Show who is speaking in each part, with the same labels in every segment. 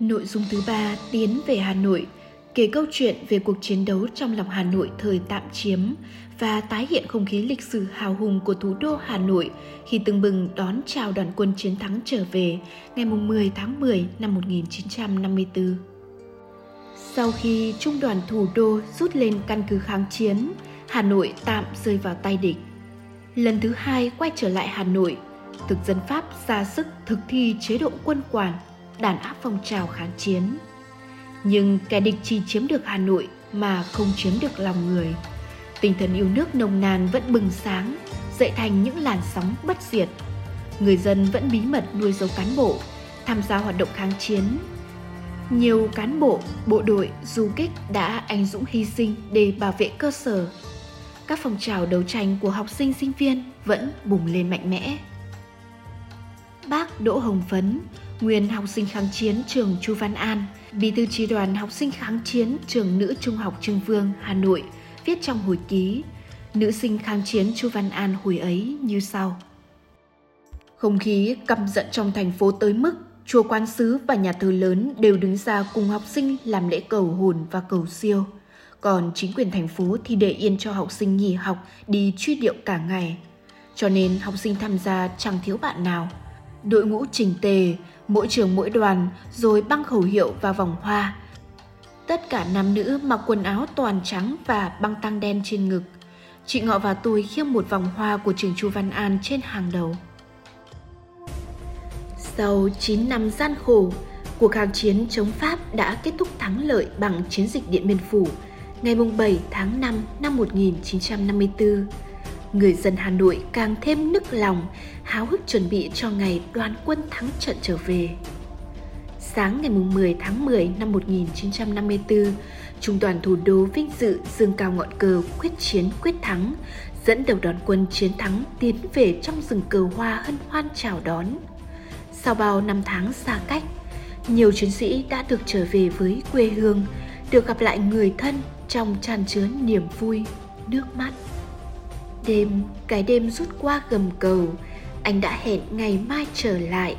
Speaker 1: Nội dung thứ ba tiến về Hà Nội, kể câu chuyện về cuộc chiến đấu trong lòng Hà Nội thời tạm chiếm và tái hiện không khí lịch sử hào hùng của thủ đô Hà Nội khi từng bừng đón chào đoàn quân chiến thắng trở về ngày 10 tháng 10 năm 1954. Sau khi trung đoàn thủ đô rút lên căn cứ kháng chiến, Hà Nội tạm rơi vào tay địch. Lần thứ hai quay trở lại Hà Nội, thực dân Pháp ra sức thực thi chế độ quân quản, đàn áp phong trào kháng chiến. Nhưng kẻ địch chỉ chiếm được Hà Nội mà không chiếm được lòng người. Tinh thần yêu nước nồng nàn vẫn bừng sáng, dậy thành những làn sóng bất diệt. Người dân vẫn bí mật nuôi dấu cán bộ, tham gia hoạt động kháng chiến. Nhiều cán bộ, bộ đội, du kích đã anh dũng hy sinh để bảo vệ cơ sở. Các phong trào đấu tranh của học sinh sinh viên vẫn bùng lên mạnh mẽ. Bác Đỗ Hồng Phấn, nguyên học sinh kháng chiến trường Chu Văn An, bí thư tri đoàn học sinh kháng chiến trường nữ trung học Trưng Vương, Hà Nội, viết trong hồi ký, nữ sinh kháng chiến Chu Văn An hồi ấy như sau. Không khí căm giận trong thành phố tới mức chùa quan sứ và nhà thờ lớn đều đứng ra cùng học sinh làm lễ cầu hồn và cầu siêu. Còn chính quyền thành phố thì để yên cho học sinh nghỉ học đi truy điệu cả ngày. Cho nên học sinh tham gia chẳng thiếu bạn nào. Đội ngũ trình tề, mỗi trường mỗi đoàn rồi băng khẩu hiệu và vòng hoa. Tất cả nam nữ mặc quần áo toàn trắng và băng tăng đen trên ngực. Chị Ngọ và tôi khiêng một vòng hoa của trường Chu Văn An trên hàng đầu. Sau 9 năm gian khổ, cuộc kháng chiến chống Pháp đã kết thúc thắng lợi bằng chiến dịch Điện Biên Phủ ngày 7 tháng 5 năm 1954 người dân Hà Nội càng thêm nức lòng, háo hức chuẩn bị cho ngày đoàn quân thắng trận trở về. Sáng ngày 10 tháng 10 năm 1954, Trung đoàn thủ đô vinh dự dương cao ngọn cờ quyết chiến quyết thắng, dẫn đầu đoàn quân chiến thắng tiến về trong rừng cờ hoa hân hoan chào đón. Sau bao năm tháng xa cách, nhiều chiến sĩ đã được trở về với quê hương, được gặp lại người thân trong tràn chứa niềm vui, nước mắt. Đêm, cái đêm rút qua gầm cầu, anh đã hẹn ngày mai trở lại.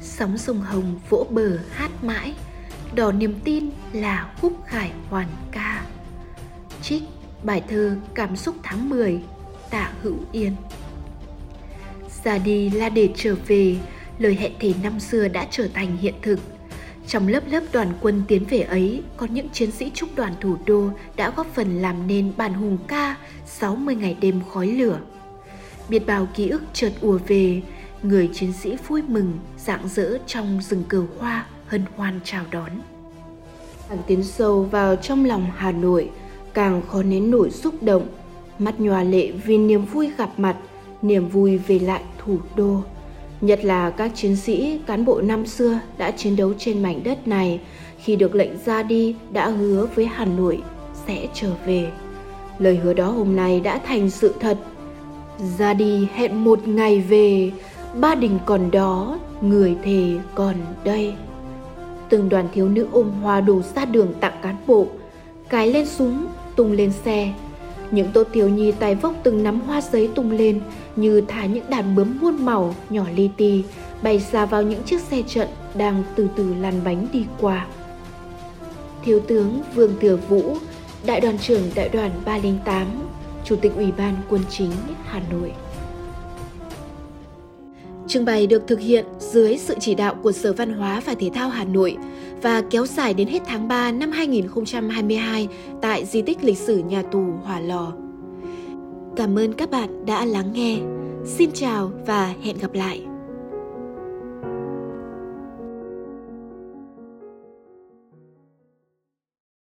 Speaker 1: Sóng sông Hồng vỗ bờ hát mãi, đỏ niềm tin là khúc khải hoàn ca. Trích bài thơ Cảm xúc tháng 10, tạ hữu yên. Ra đi là để trở về, lời hẹn thề năm xưa đã trở thành hiện thực – trong lớp lớp đoàn quân tiến về ấy, có những chiến sĩ trúc đoàn thủ đô đã góp phần làm nên bản hùng ca 60 ngày đêm khói lửa. Biết bao ký ức chợt ùa về, người chiến sĩ vui mừng, rạng rỡ trong rừng cờ hoa hân hoan chào đón. Càng tiến sâu vào trong lòng Hà Nội, càng khó nén nổi xúc động, mắt nhòa lệ vì niềm vui gặp mặt, niềm vui về lại thủ đô nhất là các chiến sĩ, cán bộ năm xưa đã chiến đấu trên mảnh đất này khi được lệnh ra đi đã hứa với Hà Nội sẽ trở về. Lời hứa đó hôm nay đã thành sự thật. Ra đi hẹn một ngày về, ba đình còn đó, người thề còn đây. Từng đoàn thiếu nữ ôm hoa đổ ra đường tặng cán bộ, cái lên súng, tung lên xe, những tô thiếu nhi tay vốc từng nắm hoa giấy tung lên như thả những đàn bướm muôn màu nhỏ li ti bay xa vào những chiếc xe trận đang từ từ lăn bánh đi qua. Thiếu tướng Vương Thừa Vũ, Đại đoàn trưởng Đại đoàn 308, Chủ tịch Ủy ban Quân chính Hà Nội. Trưng bày được thực hiện dưới sự chỉ đạo của Sở Văn hóa và Thể thao Hà Nội và kéo dài đến hết tháng 3 năm 2022 tại di tích lịch sử nhà tù Hỏa Lò. Cảm ơn các bạn đã lắng nghe. Xin chào và hẹn gặp lại.